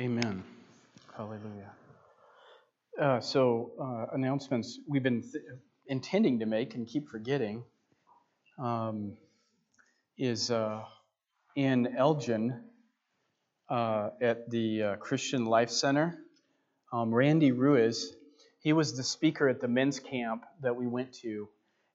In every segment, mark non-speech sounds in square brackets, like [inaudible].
Amen. Hallelujah. Uh, so, uh, announcements we've been th- intending to make and keep forgetting um, is uh, in Elgin uh, at the uh, Christian Life Center. Um, Randy Ruiz, he was the speaker at the men's camp that we went to,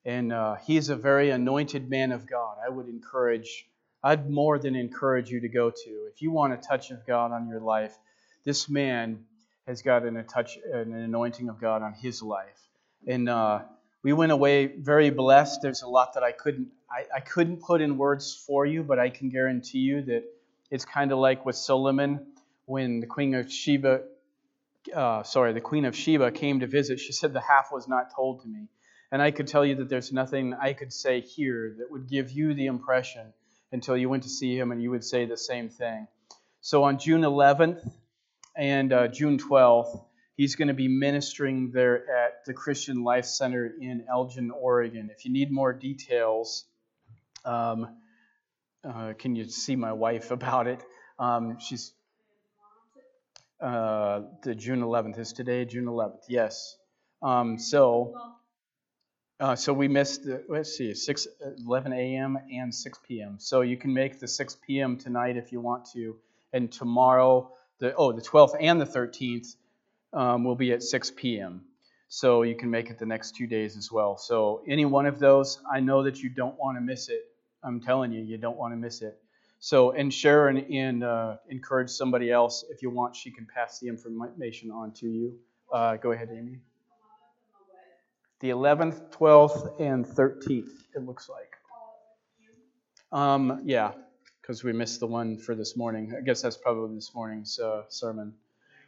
and uh, he's a very anointed man of God. I would encourage I'd more than encourage you to go to. If you want a touch of God on your life, this man has got an, a touch, an anointing of God on his life. And uh, we went away very blessed. There's a lot that I couldn't, I, I couldn't put in words for you, but I can guarantee you that it's kind of like with Solomon when the Queen of Sheba, uh, sorry, the Queen of Sheba came to visit. She said the half was not told to me. And I could tell you that there's nothing I could say here that would give you the impression until you went to see him and you would say the same thing. So on June 11th and uh, June 12th, he's going to be ministering there at the Christian Life Center in Elgin, Oregon. If you need more details, um, uh, can you see my wife [laughs] about it? Um, she's uh, the June 11th is today, June 11th. Yes. Um, so uh, so we missed, let's see, 6, 11 a.m. and 6 p.m. So you can make the 6 p.m. tonight if you want to. And tomorrow, the oh, the 12th and the 13th um, will be at 6 p.m. So you can make it the next two days as well. So any one of those, I know that you don't want to miss it. I'm telling you, you don't want to miss it. So, and share and, and uh, encourage somebody else. If you want, she can pass the information on to you. Uh, go ahead, Amy the 11th, 12th, and 13th, it looks like. Um, yeah, because we missed the one for this morning. I guess that's probably this morning's uh, sermon.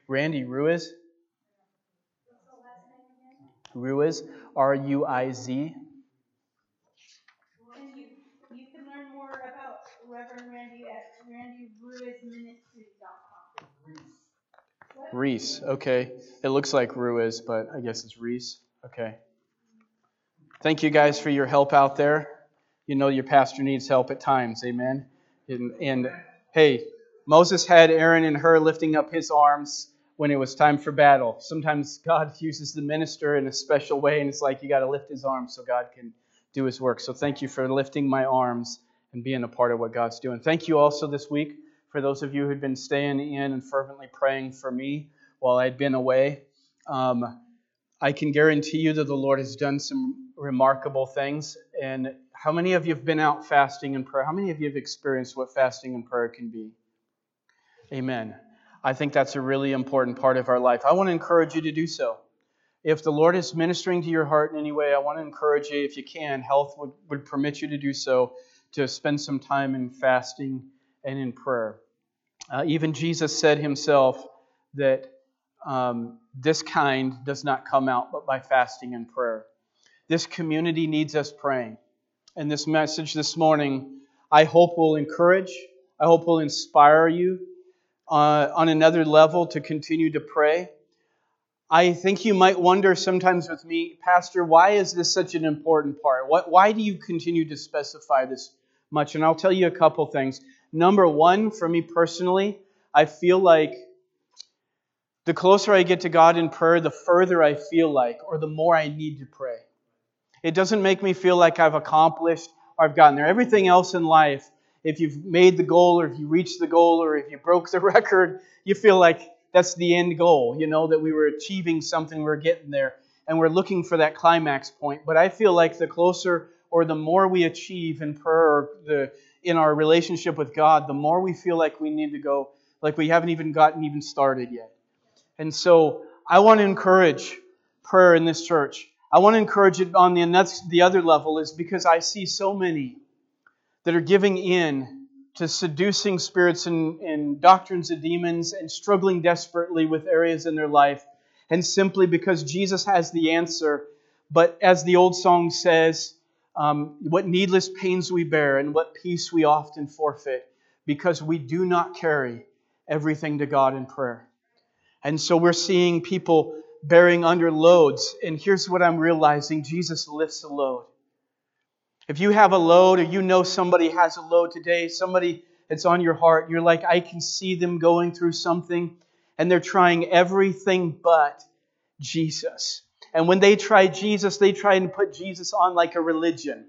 Randy Ruiz. Ruiz, R U I Z. You, can learn more about Reverend Randy at randyruizministry.com. Reese, okay. It looks like Ruiz, but I guess it's Reese. Okay. Thank you guys for your help out there. You know your pastor needs help at times, amen. And, and hey, Moses had Aaron and Hur lifting up his arms when it was time for battle. Sometimes God [laughs] uses the minister in a special way, and it's like you got to lift his arms so God can do his work. So thank you for lifting my arms and being a part of what God's doing. Thank you also this week for those of you who'd been staying in and fervently praying for me while I'd been away. Um, I can guarantee you that the Lord has done some remarkable things. And how many of you have been out fasting and prayer? How many of you have experienced what fasting and prayer can be? Amen. I think that's a really important part of our life. I want to encourage you to do so. If the Lord is ministering to your heart in any way, I want to encourage you, if you can, health would, would permit you to do so, to spend some time in fasting and in prayer. Uh, even Jesus said himself that um, this kind does not come out but by fasting and prayer. This community needs us praying. And this message this morning, I hope will encourage, I hope will inspire you uh, on another level to continue to pray. I think you might wonder sometimes with me, Pastor, why is this such an important part? What, why do you continue to specify this much? And I'll tell you a couple things. Number one, for me personally, I feel like the closer I get to God in prayer, the further I feel like, or the more I need to pray. It doesn't make me feel like I've accomplished or I've gotten there. Everything else in life, if you've made the goal or if you reached the goal or if you broke the [laughs] record, you feel like that's the end goal, you know, that we were achieving something, we we're getting there, and we're looking for that climax point. But I feel like the closer or the more we achieve in prayer the, in our relationship with God, the more we feel like we need to go, like we haven't even gotten even started yet. And so I want to encourage prayer in this church. I want to encourage it on the, the other level is because I see so many that are giving in to seducing spirits and, and doctrines of demons and struggling desperately with areas in their life. And simply because Jesus has the answer, but as the old song says, um, what needless pains we bear and what peace we often forfeit because we do not carry everything to God in prayer. And so we're seeing people bearing under loads. And here's what I'm realizing Jesus lifts a load. If you have a load or you know somebody has a load today, somebody it's on your heart. You're like, I can see them going through something and they're trying everything but Jesus. And when they try Jesus, they try and put Jesus on like a religion.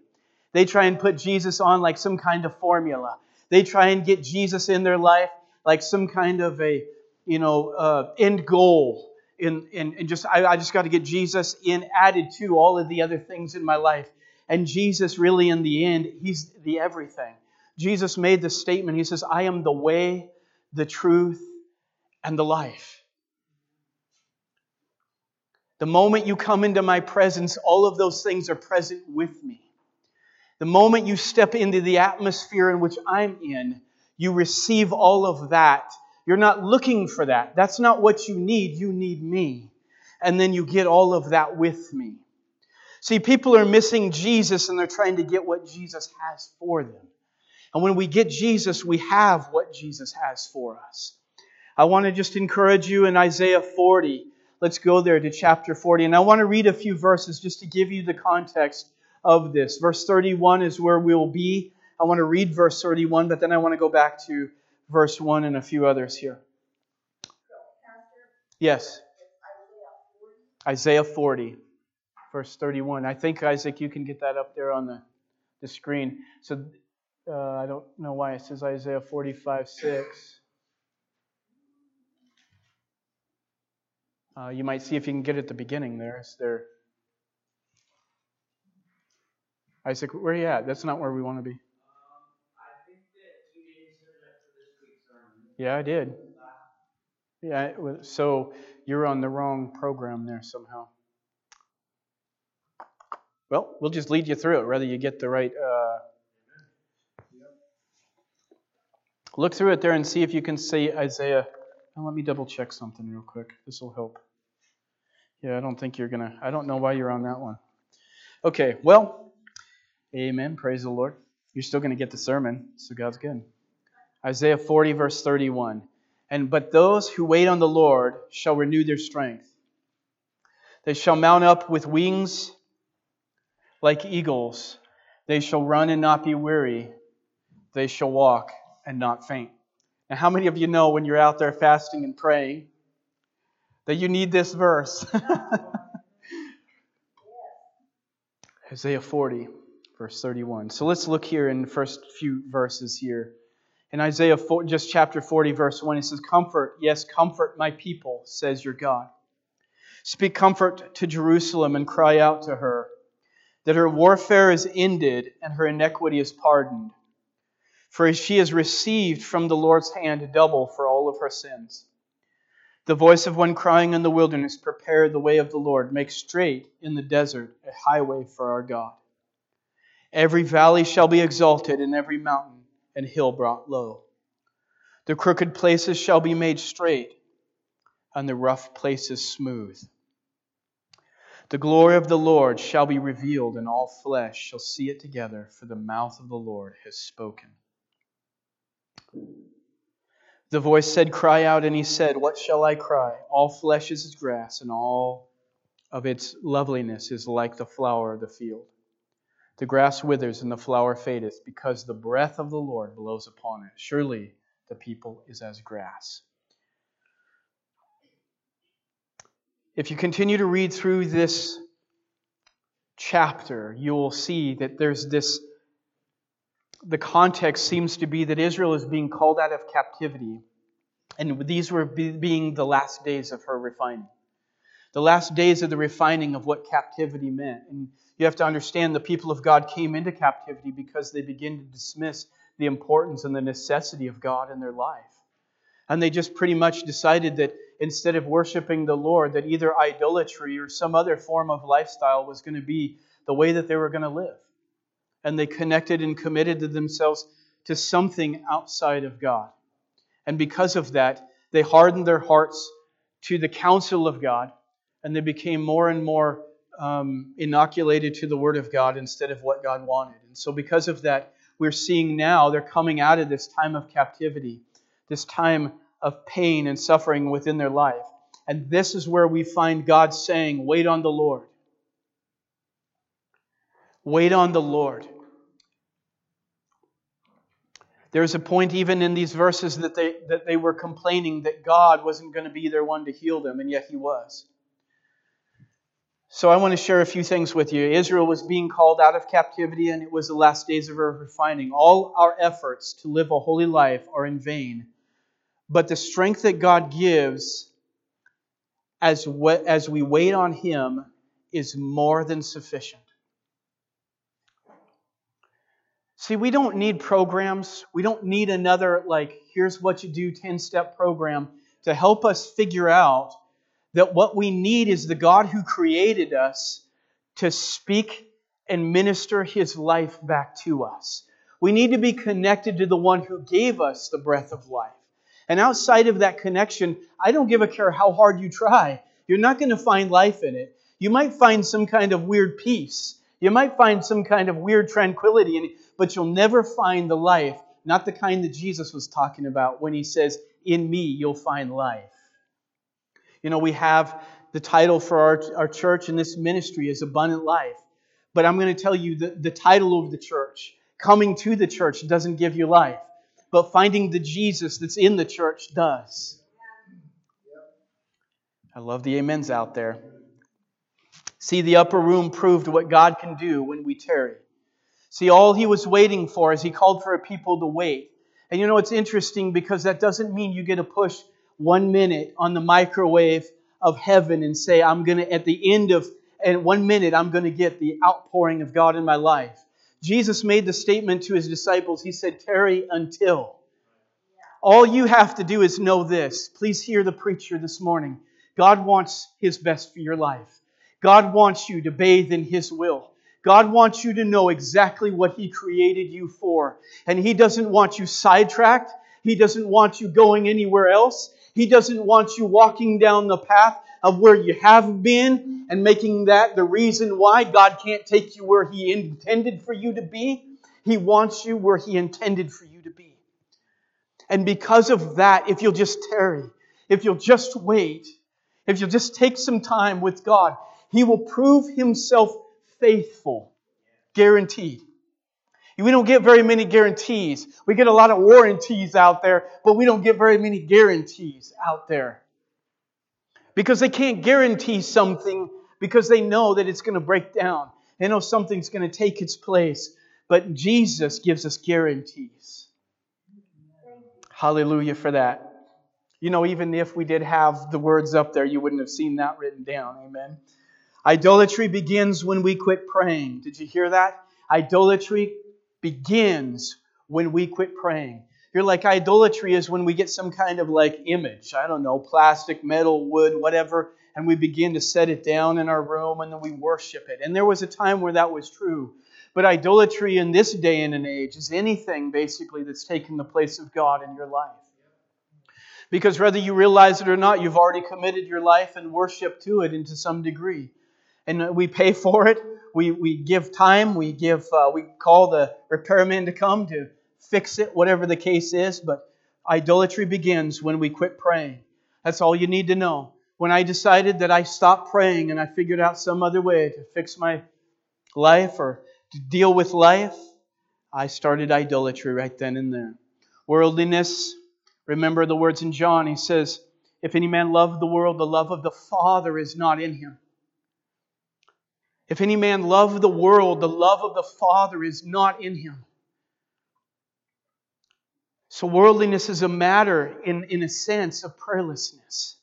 They try and put Jesus on like some kind of formula. They try and get Jesus in their life like some kind of a, you know, uh, end goal. In, in, in just I, I just got to get Jesus in added to all of the other things in my life. And Jesus, really, in the end, He's the everything. Jesus made the statement. He says, I am the way, the truth, and the life. The moment you come into my presence, all of those things are present with me. The moment you step into the atmosphere in which I'm in, you receive all of that. You're not looking for that. That's not what you need. You need me. And then you get all of that with me. See, people are missing Jesus and they're trying to get what Jesus has for them. And when we get Jesus, we have what Jesus has for us. I want to just encourage you in Isaiah 40. Let's go there to chapter 40. And I want to read a few verses just to give you the context of this. Verse 31 is where we'll be. I want to read verse 31, but then I want to go back to verse 1 and a few others here. Yes. Isaiah 40, verse 31. I think, Isaac, you can get that up there on the, the screen. So uh, I don't know why it says Isaiah 45, 6. Uh, you might see if you can get it at the beginning there. Is there. Isaac, where are you at? That's not where we want to be. Yeah, I did. Yeah, so you're on the wrong program there somehow. Well, we'll just lead you through it, whether you get the right. Uh... Look through it there and see if you can see Isaiah. Now, let me double check something real quick. This will help. Yeah, I don't think you're going to. I don't know why you're on that one. Okay, well, amen. Praise the Lord. You're still going to get the sermon, so God's good. Isaiah 40, verse 31. And but those who wait on the Lord shall renew their strength. They shall mount up with wings like eagles. They shall run and not be weary. They shall walk and not faint. Now, how many of you know when you're out there fasting and praying that you need this verse? [laughs] Isaiah 40, verse 31. So let's look here in the first few verses here. In Isaiah 4, just chapter 40, verse 1, it says, Comfort, yes, comfort my people, says your God. Speak comfort to Jerusalem and cry out to her that her warfare is ended and her iniquity is pardoned. For she has received from the Lord's hand double for all of her sins. The voice of one crying in the wilderness, Prepare the way of the Lord, make straight in the desert a highway for our God. Every valley shall be exalted, and every mountain and hill brought low. The crooked places shall be made straight, and the rough places smooth. The glory of the Lord shall be revealed, and all flesh shall see it together, for the mouth of the Lord has spoken. The voice said, Cry out, and he said, What shall I cry? All flesh is as grass, and all of its loveliness is like the flower of the field. The grass withers and the flower fadeth, because the breath of the Lord blows upon it. Surely the people is as grass. If you continue to read through this chapter, you will see that there's this. The context seems to be that Israel is being called out of captivity, and these were being the last days of her refining. The last days of the refining of what captivity meant. And you have to understand the people of God came into captivity because they began to dismiss the importance and the necessity of God in their life. And they just pretty much decided that instead of worshiping the Lord, that either idolatry or some other form of lifestyle was going to be the way that they were going to live. And they connected and committed to themselves to something outside of God. And because of that, they hardened their hearts to the counsel of God, and they became more and more um, inoculated to the Word of God instead of what God wanted. And so, because of that, we're seeing now they're coming out of this time of captivity, this time of pain and suffering within their life. And this is where we find God saying, Wait on the Lord. Wait on the Lord. There's a point even in these verses that they, that they were complaining that God wasn't going to be their one to heal them, and yet He was. So I want to share a few things with you. Israel was being called out of captivity, and it was the last days of her refining. All our efforts to live a holy life are in vain. But the strength that God gives as, as we wait on Him is more than sufficient. See, we don't need programs. We don't need another, like, here's what you do 10 step program to help us figure out that what we need is the God who created us to speak and minister his life back to us. We need to be connected to the one who gave us the breath of life. And outside of that connection, I don't give a care how hard you try. You're not going to find life in it. You might find some kind of weird peace. You might find some kind of weird tranquility in it, but you'll never find the life, not the kind that Jesus was talking about when he says, In me you'll find life. You know, we have the title for our, our church and this ministry is Abundant Life. But I'm going to tell you the, the title of the church, coming to the church, doesn't give you life. But finding the Jesus that's in the church does. I love the amens out there. See, the upper room proved what God can do when we tarry. See, all he was waiting for is he called for a people to wait. And you know, it's interesting because that doesn't mean you get a push one minute on the microwave of heaven and say, I'm going to, at the end of and one minute, I'm going to get the outpouring of God in my life. Jesus made the statement to his disciples. He said, Tarry until. All you have to do is know this. Please hear the preacher this morning. God wants his best for your life. God wants you to bathe in His will. God wants you to know exactly what He created you for. And He doesn't want you sidetracked. He doesn't want you going anywhere else. He doesn't want you walking down the path of where you have been and making that the reason why God can't take you where He intended for you to be. He wants you where He intended for you to be. And because of that, if you'll just tarry, if you'll just wait, if you'll just take some time with God, he will prove himself faithful. Guaranteed. We don't get very many guarantees. We get a lot of warranties out there, but we don't get very many guarantees out there. Because they can't guarantee something because they know that it's going to break down. They know something's going to take its place. But Jesus gives us guarantees. Hallelujah for that. You know, even if we did have the words up there, you wouldn't have seen that written down. Amen. Idolatry begins when we quit praying. Did you hear that? Idolatry begins when we quit praying. You're like, idolatry is when we get some kind of like image, I don't know, plastic, metal, wood, whatever, and we begin to set it down in our room and then we worship it. And there was a time where that was true. But idolatry in this day and an age is anything basically that's taken the place of God in your life. Because whether you realize it or not, you've already committed your life and worship to it into some degree and we pay for it. We, we give time. We give uh, we call the repairman to come to fix it, whatever the case is. But idolatry begins when we quit praying. That's all you need to know. When I decided that I stopped praying and I figured out some other way to fix my life or to deal with life, I started idolatry right then and there. Worldliness. Remember the words in John. He says, "If any man love the world, the love of the Father is not in him." If any man love the world, the love of the Father is not in him. So, worldliness is a matter, in, in a sense, of prayerlessness.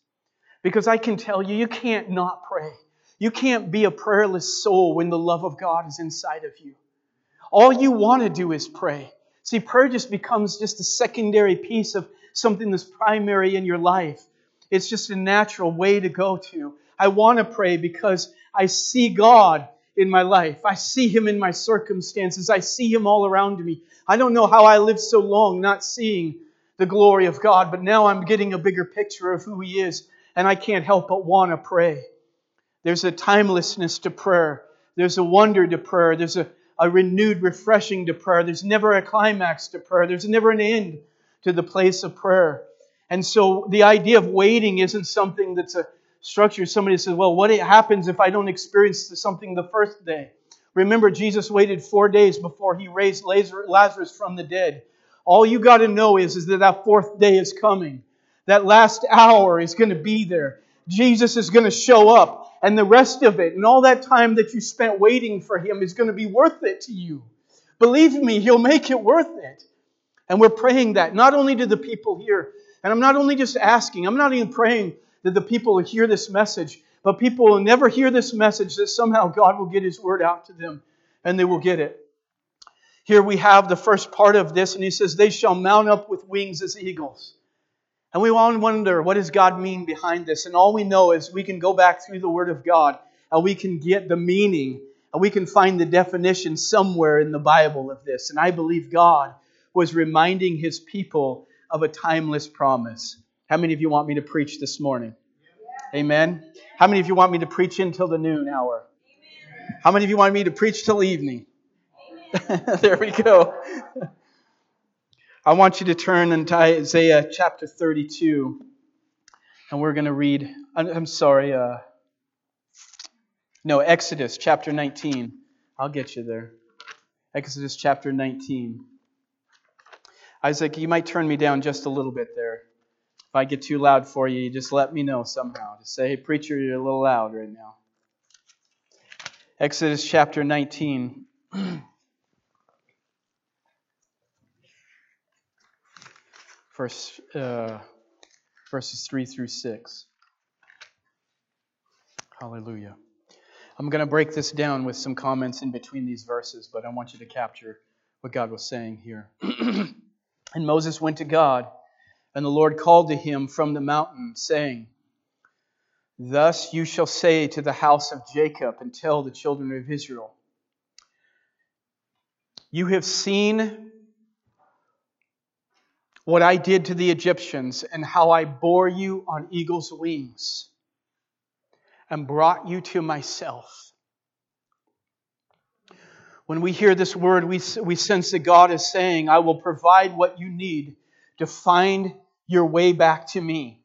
Because I can tell you, you can't not pray. You can't be a prayerless soul when the love of God is inside of you. All you want to do is pray. See, prayer just becomes just a secondary piece of something that's primary in your life. It's just a natural way to go to. I want to pray because I see God in my life. I see Him in my circumstances. I see Him all around me. I don't know how I lived so long not seeing the glory of God, but now I'm getting a bigger picture of who He is, and I can't help but want to pray. There's a timelessness to prayer, there's a wonder to prayer, there's a, a renewed refreshing to prayer. There's never a climax to prayer, there's never an end to the place of prayer. And so the idea of waiting isn't something that's a structure, somebody says, well, what happens if I don't experience something the first day? Remember, Jesus waited four days before he raised Lazarus from the dead. All you got to know is, is that that fourth day is coming. That last hour is going to be there. Jesus is going to show up, and the rest of it, and all that time that you spent waiting for Him is going to be worth it to you. Believe me, He'll make it worth it. And we're praying that, not only to the people here, and I'm not only just asking, I'm not even praying that the people will hear this message, but people will never hear this message, that somehow God will get His word out to them and they will get it. Here we have the first part of this, and He says, They shall mount up with wings as eagles. And we all wonder, what does God mean behind this? And all we know is we can go back through the Word of God and we can get the meaning and we can find the definition somewhere in the Bible of this. And I believe God was reminding His people of a timeless promise. How many of you want me to preach this morning? Amen. How many of you want me to preach until the noon hour? How many of you want me to preach till evening? [laughs] there we go. I want you to turn into Isaiah chapter 32, and we're going to read. I'm sorry, uh, no, Exodus chapter 19. I'll get you there. Exodus chapter 19. Isaac, you might turn me down just a little bit there. If I get too loud for you, just let me know somehow. Just say, hey, preacher, you're a little loud right now. Exodus chapter 19. [clears throat] Verse, uh, verses 3 through 6. Hallelujah. I'm going to break this down with some comments in between these verses, but I want you to capture what God was saying here. [clears throat] and Moses went to God and the Lord called to him from the mountain, saying, Thus you shall say to the house of Jacob and tell the children of Israel, You have seen what I did to the Egyptians and how I bore you on eagle's wings and brought you to myself. When we hear this word, we, we sense that God is saying, I will provide what you need to find your way back to me.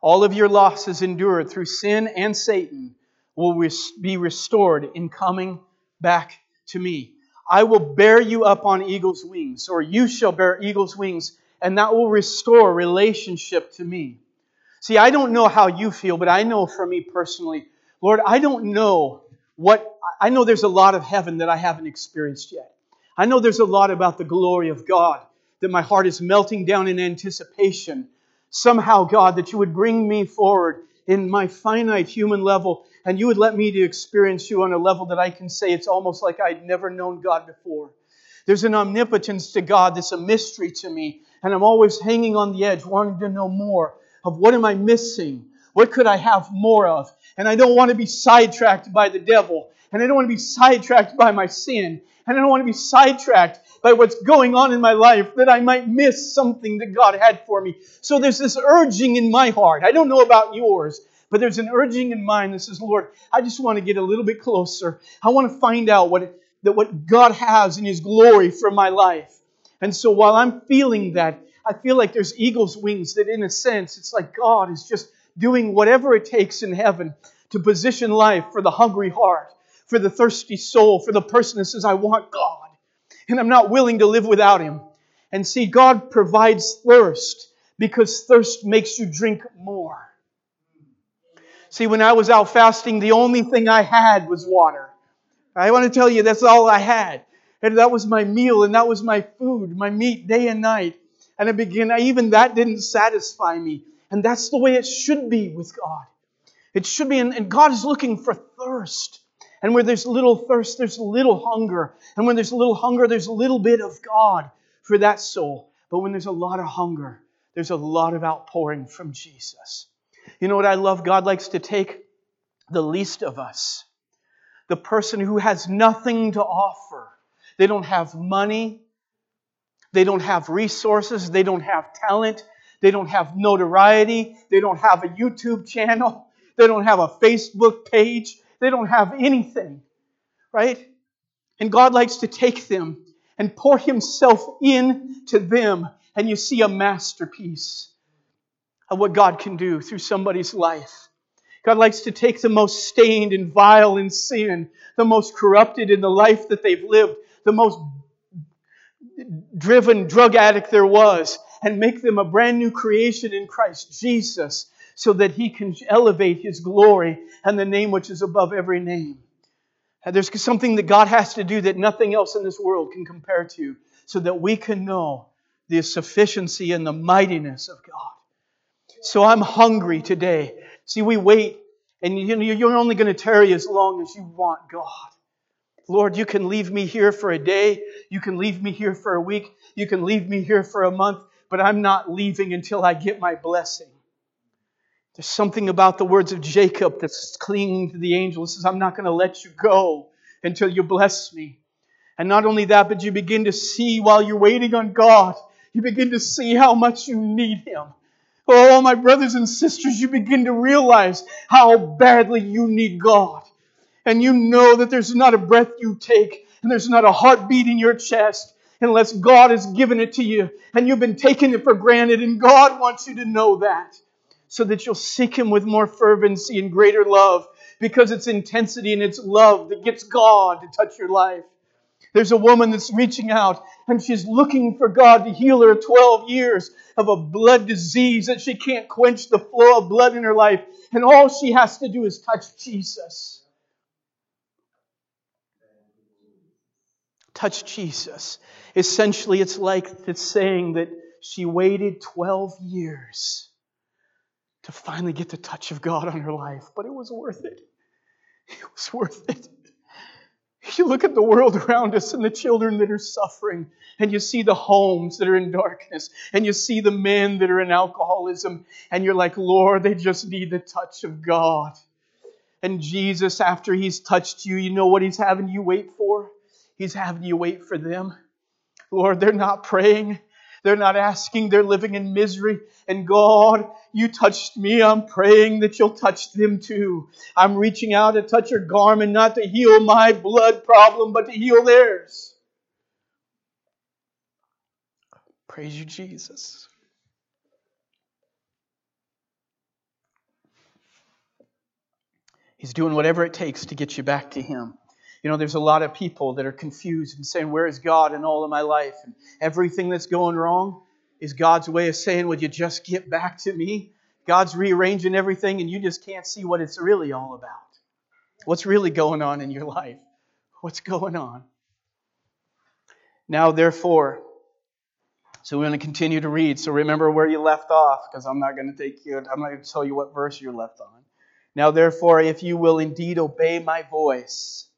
All of your losses endured through sin and Satan will be restored in coming back to me. I will bear you up on eagle's wings, or you shall bear eagle's wings, and that will restore relationship to me. See, I don't know how you feel, but I know for me personally, Lord, I don't know what, I know there's a lot of heaven that I haven't experienced yet. I know there's a lot about the glory of God that my heart is melting down in anticipation. Somehow, God, that you would bring me forward in my finite human level and you would let me to experience you on a level that I can say it's almost like I'd never known God before. There's an omnipotence to God that's a mystery to me, and I'm always hanging on the edge, wanting to know more of what am I missing? What could I have more of? And I don't want to be sidetracked by the devil, and I don't want to be sidetracked by my sin, and I don't want to be sidetracked by what's going on in my life that I might miss something that God had for me. So there's this urging in my heart. I don't know about yours, but there's an urging in mine that says, Lord, I just want to get a little bit closer. I want to find out what, that what God has in His glory for my life. And so while I'm feeling that, I feel like there's eagle's wings that, in a sense, it's like God is just doing whatever it takes in heaven to position life for the hungry heart, for the thirsty soul, for the person that says, I want God and I'm not willing to live without Him. And see, God provides thirst because thirst makes you drink more. See, when I was out fasting, the only thing I had was water. I want to tell you, that's all I had. And that was my meal, and that was my food, my meat day and night. And I began, even that didn't satisfy me. And that's the way it should be with God. It should be, and God is looking for thirst. And where there's little thirst, there's little hunger. And when there's a little hunger, there's a little bit of God for that soul. But when there's a lot of hunger, there's a lot of outpouring from Jesus. You know what I love? God likes to take the least of us, the person who has nothing to offer. They don't have money, they don't have resources, they don't have talent, they don't have notoriety, they don't have a YouTube channel, they don't have a Facebook page, they don't have anything, right? And God likes to take them and pour Himself into them, and you see a masterpiece of what God can do through somebody's life. God likes to take the most stained and vile in sin, the most corrupted in the life that they've lived, the most driven drug addict there was and make them a brand new creation in Christ Jesus so that he can elevate his glory and the name which is above every name. And there's something that God has to do that nothing else in this world can compare to so that we can know the sufficiency and the mightiness of God. So I'm hungry today. See, we wait, and you you're only going to tarry as long as you want God. Lord, you can leave me here for a day. You can leave me here for a week. You can leave me here for a month, but I'm not leaving until I get my blessing. There's something about the words of Jacob that's clinging to the angel. It says, I'm not going to let you go until you bless me. And not only that, but you begin to see while you're waiting on God, you begin to see how much you need Him. Oh, my brothers and sisters, you begin to realize how badly you need God. And you know that there's not a breath you take and there's not a heartbeat in your chest unless God has given it to you and you've been taking it for granted. And God wants you to know that so that you'll seek Him with more fervency and greater love because it's intensity and it's love that gets God to touch your life. There's a woman that's reaching out and she's looking for God to heal her 12 years of a blood disease that she can't quench the flow of blood in her life. And all she has to do is touch Jesus. Touch Jesus. Essentially, it's like it's saying that she waited 12 years to finally get the touch of God on her life, but it was worth it. It was worth it. You look at the world around us and the children that are suffering, and you see the homes that are in darkness, and you see the men that are in alcoholism, and you're like, Lord, they just need the touch of God. And Jesus, after He's touched you, you know what He's having you wait for? He's having you wait for them. Lord, they're not praying. They're not asking, they're living in misery. And God, you touched me. I'm praying that you'll touch them too. I'm reaching out to touch your garment, not to heal my blood problem, but to heal theirs. Praise you, Jesus. He's doing whatever it takes to get you back to Him. You know, there's a lot of people that are confused and saying, Where is God in all of my life? And everything that's going wrong is God's way of saying, Would you just get back to me? God's rearranging everything, and you just can't see what it's really all about. What's really going on in your life? What's going on? Now, therefore, so we're going to continue to read. So remember where you left off, because I'm not going to take you, I'm not going to tell you what verse you're left on. Now, therefore, if you will indeed obey my voice,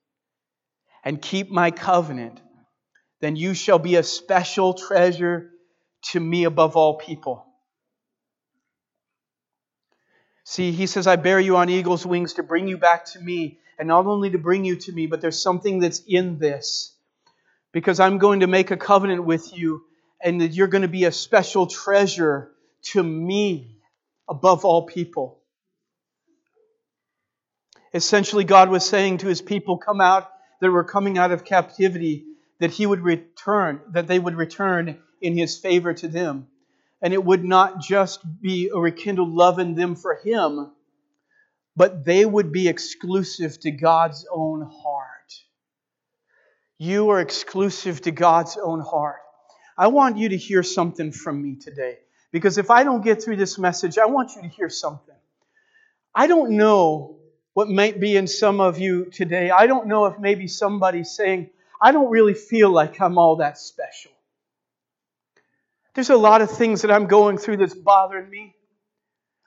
and keep my covenant, then you shall be a special treasure to me above all people. See, he says, I bear you on eagle's wings to bring you back to me. And not only to bring you to me, but there's something that's in this. Because I'm going to make a covenant with you, and that you're going to be a special treasure to me above all people. Essentially, God was saying to his people, Come out that were coming out of captivity that he would return, that they would return in his favor to them. And it would not just be a rekindled love in them for him, but they would be exclusive to God's own heart. You are exclusive to God's own heart. I want you to hear something from me today. Because if I don't get through this message, I want you to hear something. I don't know what might be in some of you today. I don't know if maybe somebody's saying, I don't really feel like I'm all that special. There's a lot of things that I'm going through that's bothering me.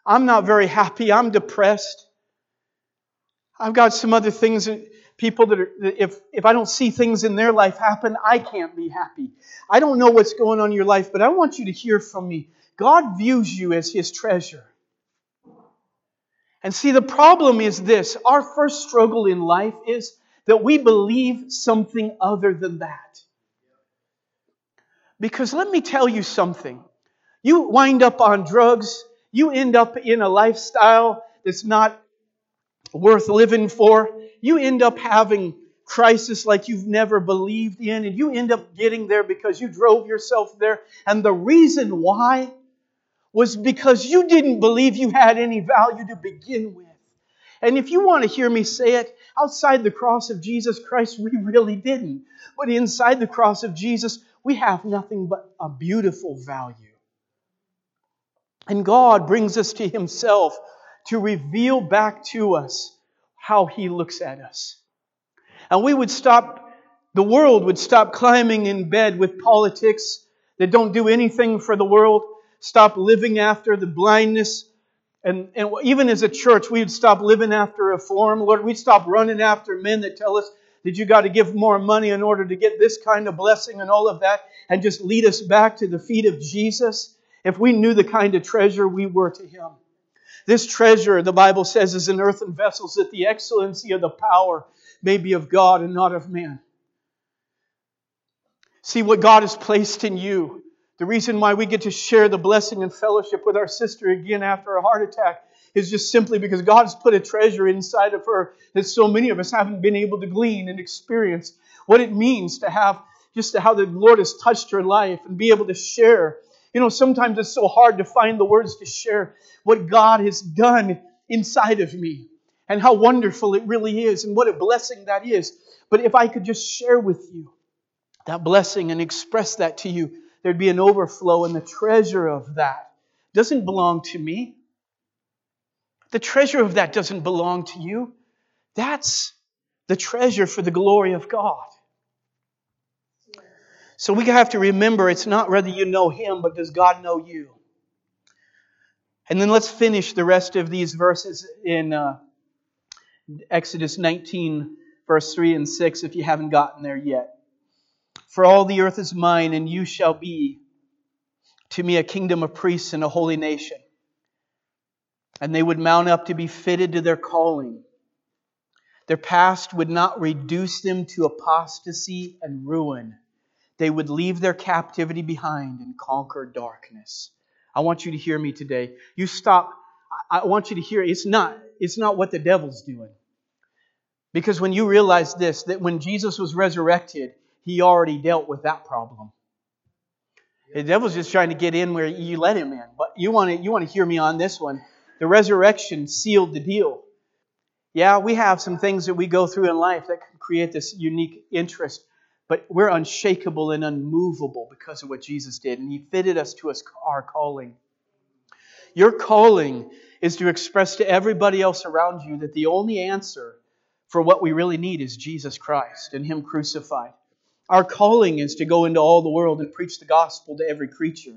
I'm not very happy. I'm depressed. I've got some other things that people that are, if, if I don't see things in their life happen, I can't be happy. I don't know what's going on in your life, but I want you to hear from me. God views you as His treasure. And see, the problem is this our first struggle in life is that we believe something other than that. Because let me tell you something. You wind up on drugs, you end up in a lifestyle that's not worth living for, you end up having crisis like you've never believed in, and you end up getting there because you drove yourself there. And the reason why was because you didn't believe you had any value to begin with. And if you want to hear me say it, outside the cross of Jesus Christ, we really didn't. But inside the cross of Jesus, we have nothing but a beautiful value. And God brings us to Himself to reveal back to us how He looks at us. And we would stop, the world would stop climbing in bed with politics that don't do anything for the world, stop living after the blindness. And, and even as a church, we would stop living after a form. Lord, we'd stop running after men that tell us that you got to give more money in order to get this kind of blessing and all of that, and just lead us back to the feet of Jesus. If we knew the kind of treasure we were to Him. This treasure, the Bible says, is in earthen vessels, that the excellency of the power may be of God and not of man. See what God has placed in you. The reason why we get to share the blessing and fellowship with our sister again after a heart attack is just simply because God has put a treasure inside of her that so many of us haven't been able to glean and experience. What it means to have just how the Lord has touched her life and be able to share. You know, sometimes it's so hard to find the words to share what God has done inside of me and how wonderful it really is and what a blessing that is. But if I could just share with you that blessing and express that to you, there'd be an overflow, and the treasure of that doesn't belong to me. The treasure of that doesn't belong to you. That's the treasure for the glory of God. So we have to remember it's not whether you know Him, but does God know you? And then let's finish the rest of these verses in uh, Exodus 19, verse 3 and 6, if you haven't gotten there yet. For all the earth is mine, and you shall be to me a kingdom of priests and a holy nation. And they would mount up to be fitted to their calling. Their past would not reduce them to apostasy and ruin. They would leave their captivity behind and conquer darkness. I want you to hear me today. You stop. I want you to hear it's not it's not what the devil's doing. Because when you realize this that when Jesus was resurrected, he already dealt with that problem. The devil's just trying to get in where you let him in. But you want to you want to hear me on this one. The resurrection sealed the deal. Yeah, we have some things that we go through in life that can create this unique interest, but we're unshakable and unmovable because of what Jesus did, and He fitted us to us our calling. Your calling is to express to everybody else around you that the only answer for what we really need is Jesus Christ and Him crucified. Our calling is to go into all the world and preach the gospel to every creature.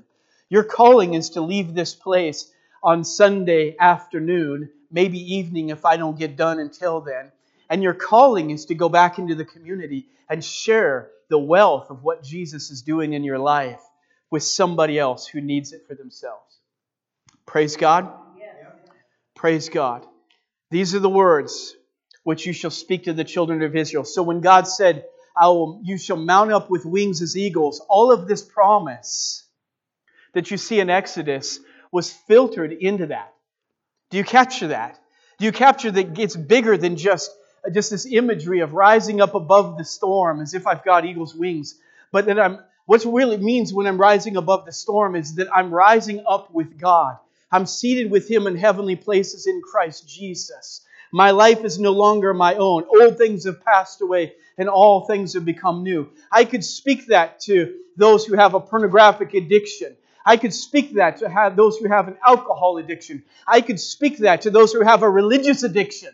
Your calling is to leave this place on Sunday afternoon, maybe evening if I don't get done until then. And your calling is to go back into the community and share the wealth of what Jesus is doing in your life with somebody else who needs it for themselves. Praise God. Praise God. These are the words which you shall speak to the children of Israel. So when God said, will, you shall mount up with wings as eagles. All of this promise that you see in Exodus was filtered into that. Do you capture that? Do you capture that it's bigger than just, uh, just this imagery of rising up above the storm as if I've got eagle's wings? But that I'm, what really means when I'm rising above the storm is that I'm rising up with God. I'm seated with Him in heavenly places in Christ Jesus. My life is no longer my own. Old things have passed away and all things have become new. I could speak that to those who have a pornographic addiction. I could speak that to have those who have an alcohol addiction. I could speak that to those who have a religious addiction.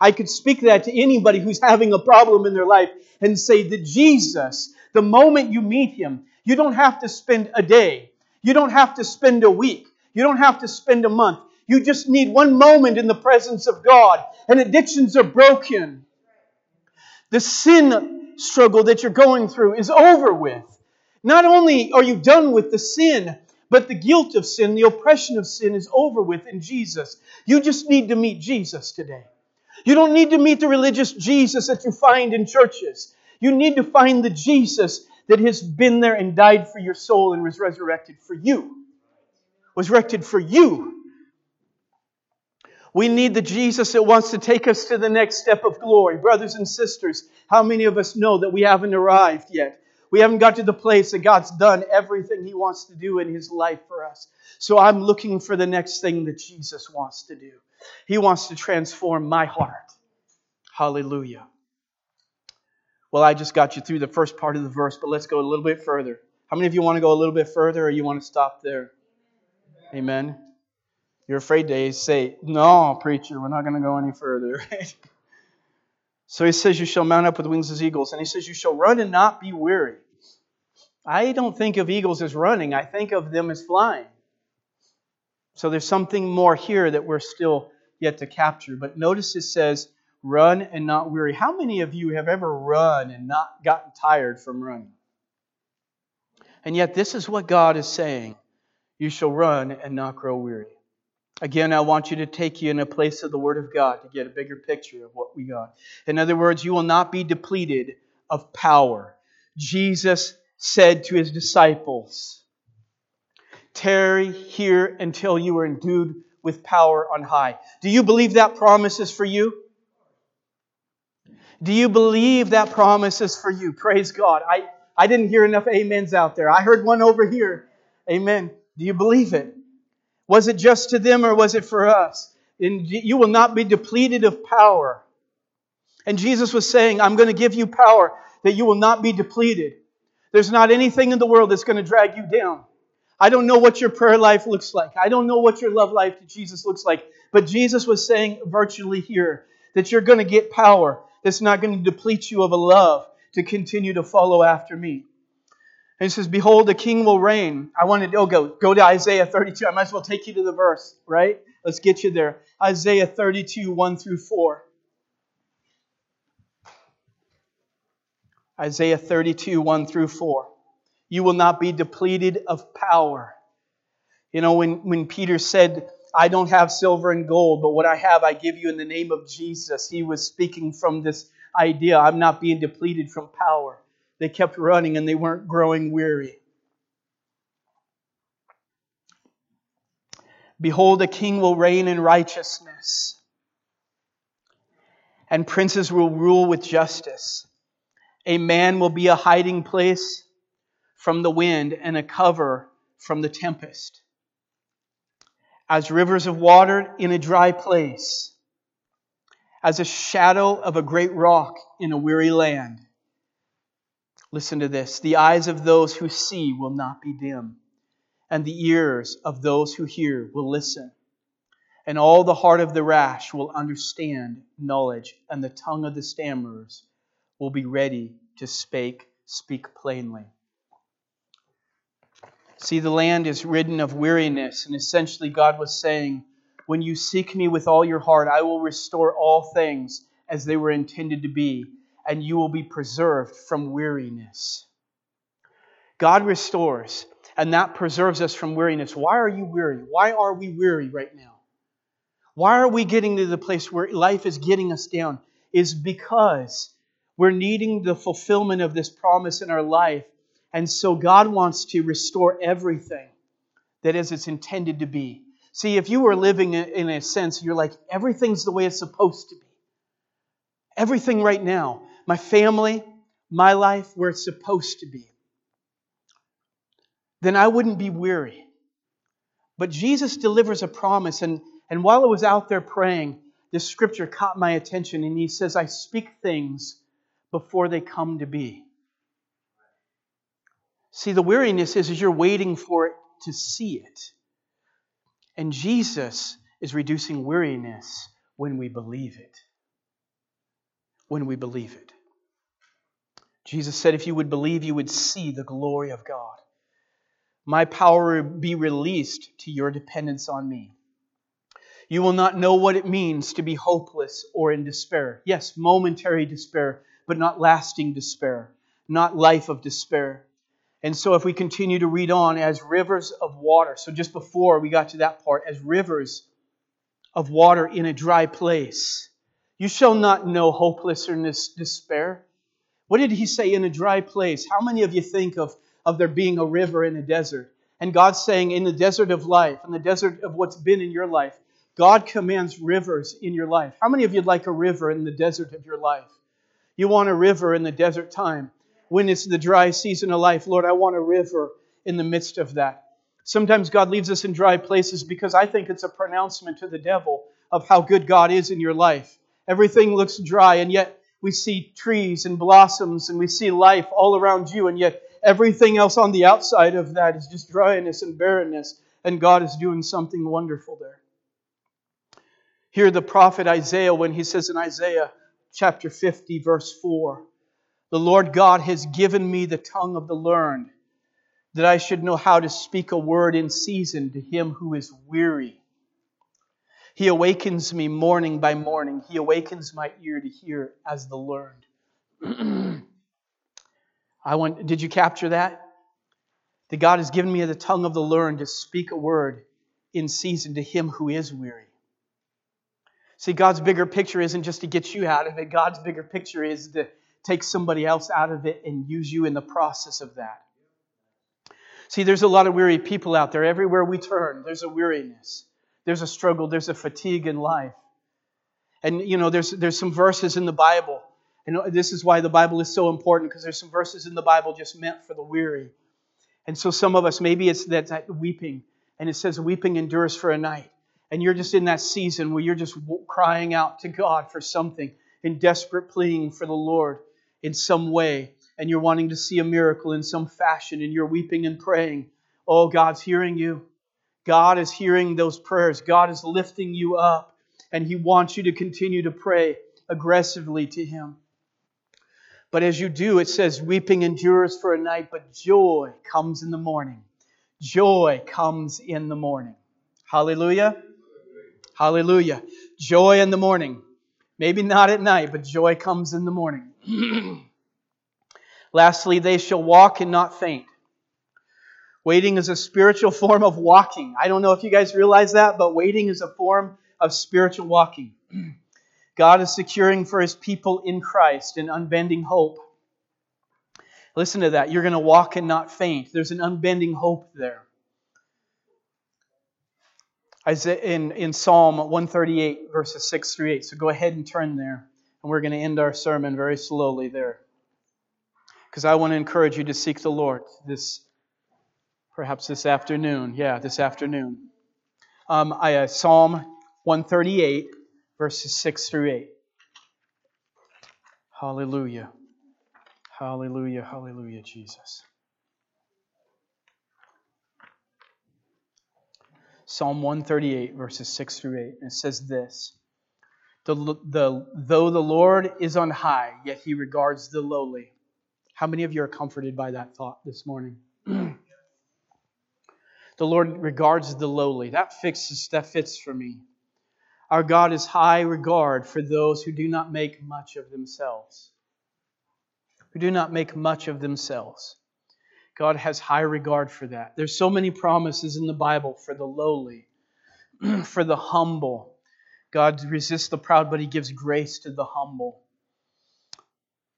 I could speak that to anybody who's having a problem in their life and say that Jesus, the moment you meet him, you don't have to spend a day. You don't have to spend a week. You don't have to spend a month. You just need one moment in the presence of God, and addictions are broken. The sin struggle that you're going through is over with. Not only are you done with the sin, but the guilt of sin, the oppression of sin is over with in Jesus. You just need to meet Jesus today. You don't need to meet the religious Jesus that you find in churches. You need to find the Jesus that has been there and died for your soul and was resurrected for you. Was resurrected for you we need the Jesus that wants to take us to the next step of glory. Brothers and sisters, how many of us know that we haven't arrived yet? We haven't got to the place that God's done everything He wants to do in His life for us. So I'm looking for the next thing that Jesus wants to do. He wants to transform my heart. Hallelujah. Well, I just got you through the first part of the verse, but let's go a little bit further. How many of you want to go a little bit further or you want to stop there? Amen. You're afraid to say, No, preacher, we're not going to go any further. [laughs] so he says, You shall mount up with wings as eagles. And he says, You shall run and not be weary. I don't think of eagles as running, I think of them as flying. So there's something more here that we're still yet to capture. But notice it says, Run and not weary. How many of you have ever run and not gotten tired from running? And yet, this is what God is saying You shall run and not grow weary. Again, I want you to take you in a place of the Word of God to get a bigger picture of what we got. In other words, you will not be depleted of power. Jesus said to his disciples, Tarry here until you are endued with power on high. Do you believe that promise is for you? Do you believe that promise is for you? Praise God. I, I didn't hear enough amens out there. I heard one over here. Amen. Do you believe it? Was it just to them or was it for us? And you will not be depleted of power. And Jesus was saying, I'm going to give you power that you will not be depleted. There's not anything in the world that's going to drag you down. I don't know what your prayer life looks like. I don't know what your love life to Jesus looks like. But Jesus was saying virtually here that you're going to get power that's not going to deplete you of a love to continue to follow after me. And he says, Behold, the king will reign. I wanted to oh, go, go to Isaiah 32. I might as well take you to the verse, right? Let's get you there. Isaiah 32, 1 through 4. Isaiah 32, 1 through 4. You will not be depleted of power. You know, when, when Peter said, I don't have silver and gold, but what I have I give you in the name of Jesus, he was speaking from this idea I'm not being depleted from power. They kept running and they weren't growing weary. Behold, a king will reign in righteousness, and princes will rule with justice. A man will be a hiding place from the wind and a cover from the tempest. As rivers of water in a dry place, as a shadow of a great rock in a weary land. Listen to this the eyes of those who see will not be dim, and the ears of those who hear will listen. And all the heart of the rash will understand knowledge, and the tongue of the stammerers will be ready to speak, speak plainly. See, the land is ridden of weariness, and essentially God was saying, When you seek me with all your heart, I will restore all things as they were intended to be, and you will be preserved from weariness. God restores, and that preserves us from weariness. Why are you weary? Why are we weary right now? Why are we getting to the place where life is getting us down? Is because we're needing the fulfillment of this promise in our life. And so God wants to restore everything that is it's intended to be. See, if you were living in a sense, you're like, everything's the way it's supposed to be. Everything right now, my family, my life, where it's supposed to be. Then I wouldn't be weary. But Jesus delivers a promise, and, and while I was out there praying, this scripture caught my attention, and he says, I speak things before they come to be. See, the weariness is, is you're waiting for it to see it. And Jesus is reducing weariness when we believe it. When we believe it. Jesus said, if you would believe, you would see the glory of God. My power be released to your dependence on me. You will not know what it means to be hopeless or in despair. Yes, momentary despair, but not lasting despair, not life of despair. And so, if we continue to read on, as rivers of water, so just before we got to that part, as rivers of water in a dry place, you shall not know hopelessness, despair. What did he say in a dry place? How many of you think of, of there being a river in a desert? And God's saying, in the desert of life, in the desert of what's been in your life, God commands rivers in your life. How many of you'd like a river in the desert of your life? You want a river in the desert time. When it's the dry season of life, Lord, I want a river in the midst of that. Sometimes God leaves us in dry places because I think it's a pronouncement to the devil of how good God is in your life. Everything looks dry, and yet we see trees and blossoms and we see life all around you, and yet everything else on the outside of that is just dryness and barrenness, and God is doing something wonderful there. Hear the prophet Isaiah when he says in Isaiah chapter 50, verse 4 The Lord God has given me the tongue of the learned, that I should know how to speak a word in season to him who is weary. He awakens me morning by morning. He awakens my ear to hear as the learned. [clears throat] I want did you capture that? That God has given me the tongue of the learned to speak a word in season to him who is weary. See, God's bigger picture isn't just to get you out of it. God's bigger picture is to take somebody else out of it and use you in the process of that. See, there's a lot of weary people out there. Everywhere we turn, there's a weariness. There's a struggle, there's a fatigue in life. And you know, there's there's some verses in the Bible. And this is why the Bible is so important, because there's some verses in the Bible just meant for the weary. And so some of us, maybe it's that, that weeping, and it says weeping endures for a night and you're just in that season where you're just crying out to God for something in desperate pleading for the Lord in some way, and you're wanting to see a miracle in some fashion, and you're weeping and praying, oh, God's hearing you. God is hearing those prayers. God is lifting you up, and He wants you to continue to pray aggressively to Him. But as you do, it says, weeping endures for a night, but joy comes in the morning. Joy comes in the morning. Hallelujah. Hallelujah. Joy in the morning. Maybe not at night, but joy comes in the morning. [clears throat] Lastly, they shall walk and not faint. Waiting is a spiritual form of walking. I don't know if you guys realize that, but waiting is a form of spiritual walking. God is securing for his people in Christ an unbending hope. Listen to that. You're going to walk and not faint. There's an unbending hope there in, in Psalm 138, verses 6 through 8. So go ahead and turn there. And we're going to end our sermon very slowly there. Because I want to encourage you to seek the Lord this, perhaps this afternoon. Yeah, this afternoon. Um, I, uh, Psalm 138, verses 6 through 8. Hallelujah. Hallelujah. Hallelujah, Jesus. Psalm 138, verses 6 through 8. And it says this the, the, Though the Lord is on high, yet he regards the lowly. How many of you are comforted by that thought this morning? [clears throat] the Lord regards the lowly. That fixes that fits for me. Our God is high regard for those who do not make much of themselves. Who do not make much of themselves. God has high regard for that. There's so many promises in the Bible for the lowly, [clears throat] for the humble. God resists the proud, but he gives grace to the humble.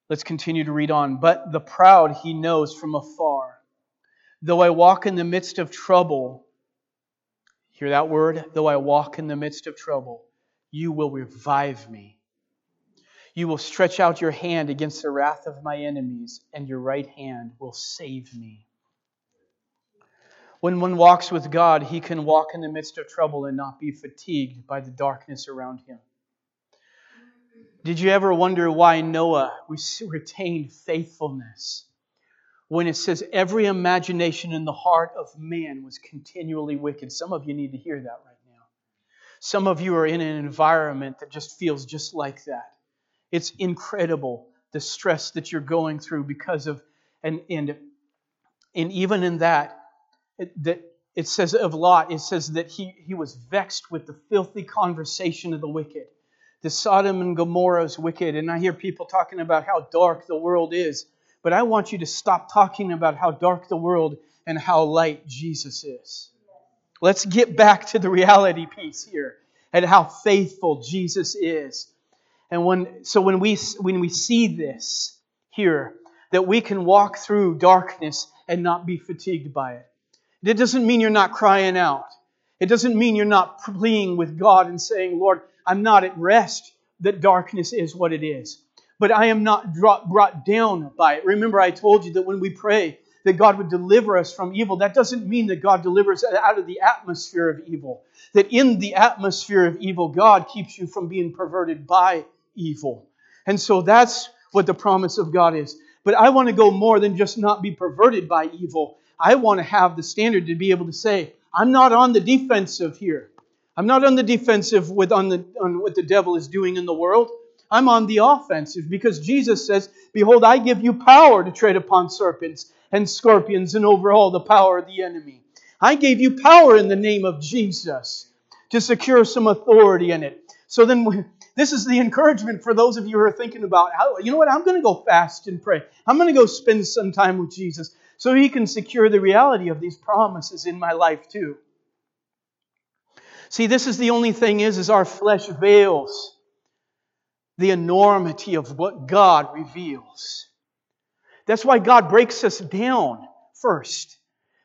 Let's continue to read on. But the proud he knows from afar. Though I walk in the midst of trouble, hear that word? Though I walk in the midst of trouble, you will revive me. You will stretch out your hand against the wrath of my enemies, and your right hand will save me. When one walks with God, he can walk in the midst of trouble and not be fatigued by the darkness around him. Did you ever wonder why Noah retained faithfulness when it says every imagination in the heart of man was continually wicked? Some of you need to hear that right now. Some of you are in an environment that just feels just like that. It's incredible the stress that you're going through because of, and, and, and even in that, it, that it says of Lot, it says that he, he was vexed with the filthy conversation of the wicked. The Sodom and Gomorrah's wicked. And I hear people talking about how dark the world is. But I want you to stop talking about how dark the world and how light Jesus is. Let's get back to the reality piece here and how faithful Jesus is. And when, so when we, when we see this here, that we can walk through darkness and not be fatigued by it. It doesn't mean you're not crying out. It doesn't mean you're not pleading with God and saying, Lord, I'm not at rest that darkness is what it is. But I am not brought down by it. Remember, I told you that when we pray that God would deliver us from evil, that doesn't mean that God delivers us out of the atmosphere of evil. that in the atmosphere of evil, God keeps you from being perverted by evil. And so that's what the promise of God is. But I want to go more than just not be perverted by evil. I want to have the standard to be able to say, I'm not on the defensive here. I'm not on the defensive with on, the, on what the devil is doing in the world. I'm on the offensive because Jesus says, Behold, I give you power to tread upon serpents and scorpions and over all the power of the enemy. I gave you power in the name of Jesus to secure some authority in it. So then, this is the encouragement for those of you who are thinking about, you know what, I'm going to go fast and pray. I'm going to go spend some time with Jesus so he can secure the reality of these promises in my life too. See, this is the only thing is, is our flesh veils the enormity of what God reveals. That's why God breaks us down first.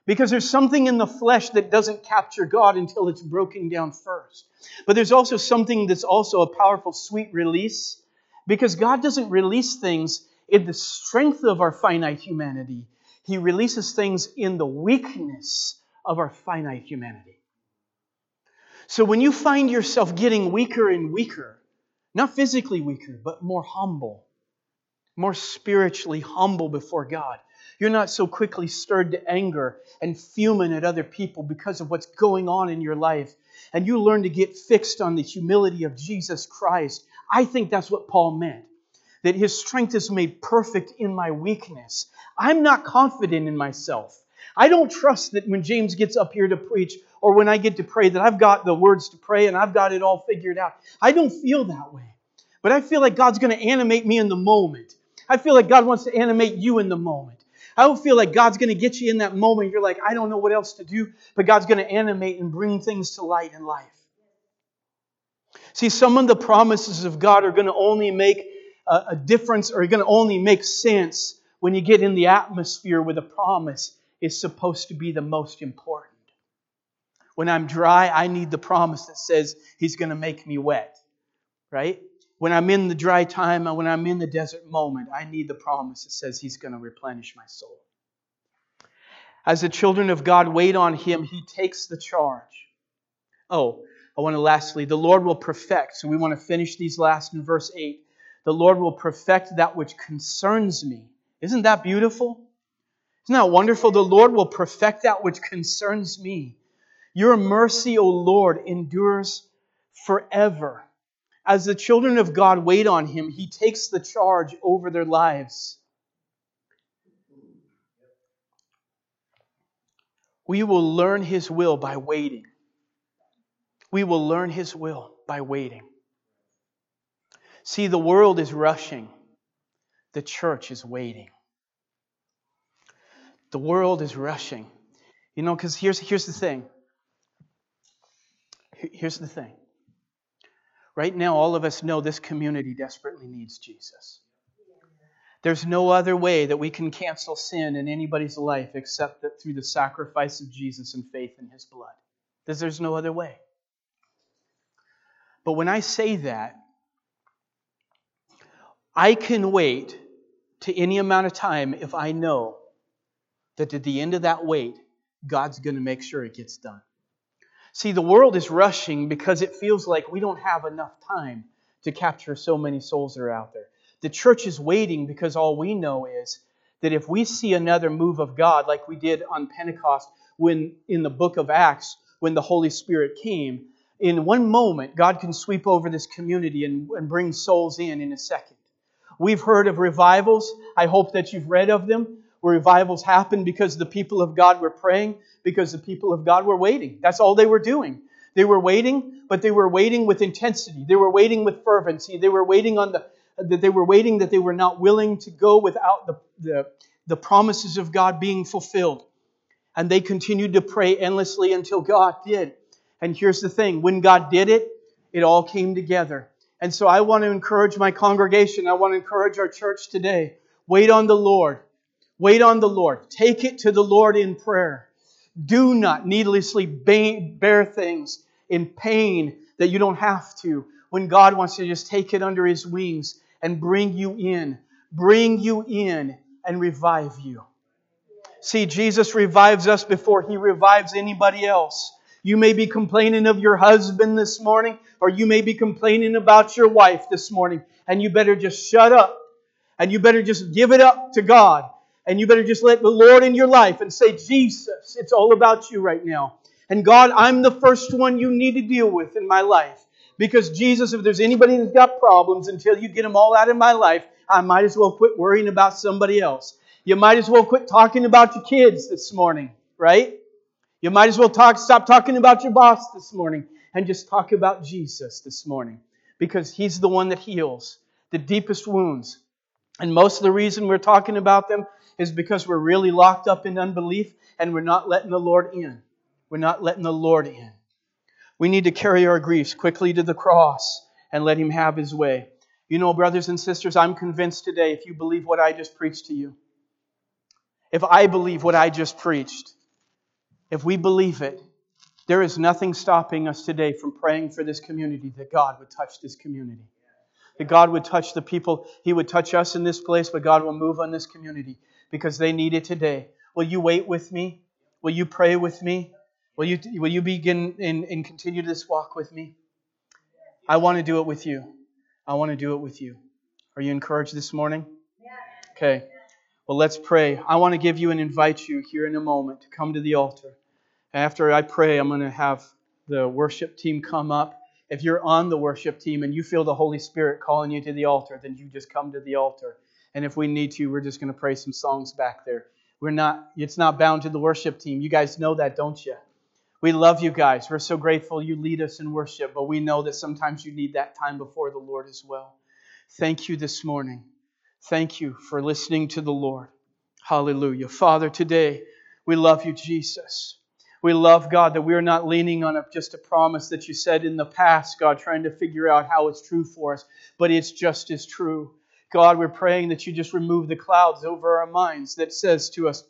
Because there's something in the flesh that doesn't capture God until it's broken down first. But there's also something that's also a powerful, sweet release. Because God doesn't release things in the strength of our finite humanity, He releases things in the weakness of our finite humanity. So when you find yourself getting weaker and weaker, not physically weaker, but more humble, more spiritually humble before God, you're not so quickly stirred to anger and fuming at other people because of what's going on in your life. And you learn to get fixed on the humility of Jesus Christ. I think that's what Paul meant. That his strength is made perfect in my weakness. I'm not confident in myself. I don't trust that when James gets up here to preach or when I get to pray that I've got the words to pray and I've got it all figured out. I don't feel that way. But I feel like God's going to animate me in the moment. I feel like God wants to animate you in the moment. I don't feel like God's going to get you in that moment. You're like, I don't know what else to do, but God's going to animate and bring things to light in life. See, some of the promises of God are going to only make a, a difference or are going to only make sense when you get in the atmosphere where the promise is supposed to be the most important. When I'm dry, I need the promise that says He's going to make me wet, right? When I'm in the dry time, and when I'm in the desert moment, I need the promise that says He's going to replenish my soul. As the children of God wait on Him, He takes the charge. Oh, I want to lastly, the Lord will perfect. So we want to finish these last in verse 8. The Lord will perfect that which concerns me. Isn't that beautiful? Isn't that wonderful? The Lord will perfect that which concerns me. Your mercy, O Lord, endures forever. As the children of God wait on Him, He takes the charge over their lives. We will learn His will by waiting. We will learn His will by waiting. See, the world is rushing, the church is waiting. The world is rushing. You know, because here's, here's the thing. Here's the thing. Right now, all of us know this community desperately needs Jesus. There's no other way that we can cancel sin in anybody's life except that through the sacrifice of Jesus and faith in his blood. There's, there's no other way. But when I say that, I can wait to any amount of time if I know that at the end of that wait, God's going to make sure it gets done. See, the world is rushing because it feels like we don't have enough time to capture so many souls that are out there. The church is waiting because all we know is that if we see another move of God, like we did on Pentecost when in the book of Acts, when the Holy Spirit came, in one moment, God can sweep over this community and, and bring souls in in a second. We've heard of revivals. I hope that you've read of them where revivals happened because the people of God were praying, because the people of God were waiting. That's all they were doing. They were waiting, but they were waiting with intensity. They were waiting with fervency. They were waiting on the that they were waiting that they were not willing to go without the, the, the promises of God being fulfilled. And they continued to pray endlessly until God did. And here's the thing when God did it, it all came together. And so I want to encourage my congregation, I want to encourage our church today. Wait on the Lord. Wait on the Lord. Take it to the Lord in prayer. Do not needlessly bear things in pain that you don't have to when God wants to just take it under His wings and bring you in, bring you in and revive you. See, Jesus revives us before He revives anybody else. You may be complaining of your husband this morning, or you may be complaining about your wife this morning, and you better just shut up. And you better just give it up to God. And you better just let the Lord in your life and say, Jesus, it's all about you right now. And God, I'm the first one you need to deal with in my life. Because Jesus, if there's anybody that's got problems, until you get them all out of my life, I might as well quit worrying about somebody else. You might as well quit talking about your kids this morning, right? You might as well talk, stop talking about your boss this morning and just talk about Jesus this morning because he's the one that heals the deepest wounds. And most of the reason we're talking about them is because we're really locked up in unbelief and we're not letting the Lord in. We're not letting the Lord in. We need to carry our griefs quickly to the cross and let Him have His way. You know, brothers and sisters, I'm convinced today if you believe what I just preached to you, if I believe what I just preached, if we believe it, there is nothing stopping us today from praying for this community that God would touch this community. That God would touch the people. He would touch us in this place, but God will move on this community because they need it today. Will you wait with me? Will you pray with me? Will you, will you begin and, and continue this walk with me? I want to do it with you. I want to do it with you. Are you encouraged this morning? Okay. Well, let's pray. I want to give you and invite you here in a moment to come to the altar. After I pray, I'm going to have the worship team come up. If you're on the worship team and you feel the Holy Spirit calling you to the altar, then you just come to the altar. And if we need to, we're just going to pray some songs back there. We're not it's not bound to the worship team. You guys know that, don't you? We love you guys. We're so grateful you lead us in worship, but we know that sometimes you need that time before the Lord as well. Thank you this morning. Thank you for listening to the Lord. Hallelujah. Father, today we love you, Jesus. We love, God, that we're not leaning on a, just a promise that you said in the past, God, trying to figure out how it's true for us, but it's just as true. God, we're praying that you just remove the clouds over our minds that says to us,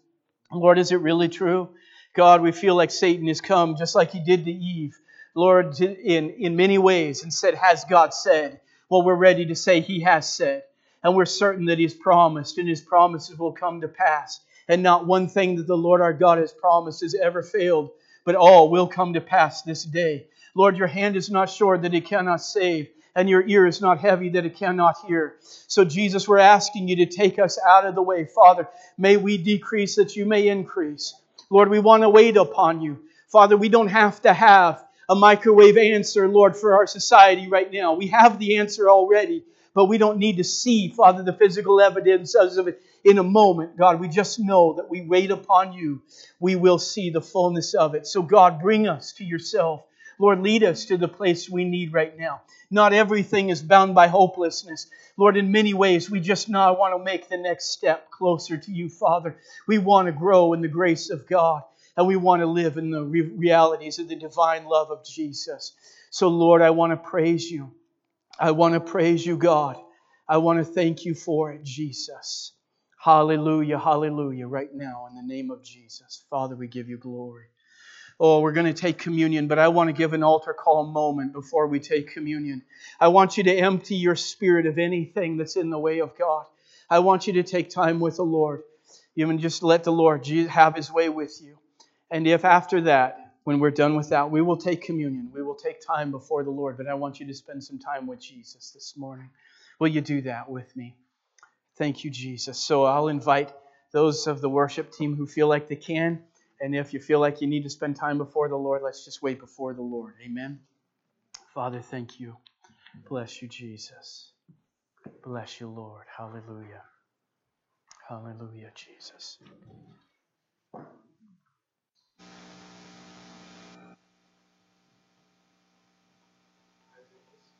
Lord, is it really true? God, we feel like Satan has come just like he did to Eve, Lord, in, in many ways and said, Has God said? Well, we're ready to say he has said and we're certain that He's promised, and His promises will come to pass. And not one thing that the Lord our God has promised has ever failed, but all will come to pass this day. Lord, your hand is not short that it cannot save, and your ear is not heavy that it cannot hear. So, Jesus, we're asking you to take us out of the way. Father, may we decrease that you may increase. Lord, we want to wait upon you. Father, we don't have to have a microwave answer, Lord, for our society right now. We have the answer already but we don't need to see, Father, the physical evidence of it in a moment. God, we just know that we wait upon you. We will see the fullness of it. So, God, bring us to yourself. Lord, lead us to the place we need right now. Not everything is bound by hopelessness. Lord, in many ways, we just now want to make the next step closer to you, Father. We want to grow in the grace of God, and we want to live in the realities of the divine love of Jesus. So, Lord, I want to praise you. I want to praise you, God. I want to thank you for it, Jesus. Hallelujah, hallelujah, right now in the name of Jesus. Father, we give you glory. Oh, we're going to take communion, but I want to give an altar call moment before we take communion. I want you to empty your spirit of anything that's in the way of God. I want you to take time with the Lord. You can just let the Lord have his way with you. And if after that when we're done with that, we will take communion. We will take time before the Lord. But I want you to spend some time with Jesus this morning. Will you do that with me? Thank you, Jesus. So I'll invite those of the worship team who feel like they can. And if you feel like you need to spend time before the Lord, let's just wait before the Lord. Amen. Father, thank you. Bless you, Jesus. Bless you, Lord. Hallelujah. Hallelujah, Jesus.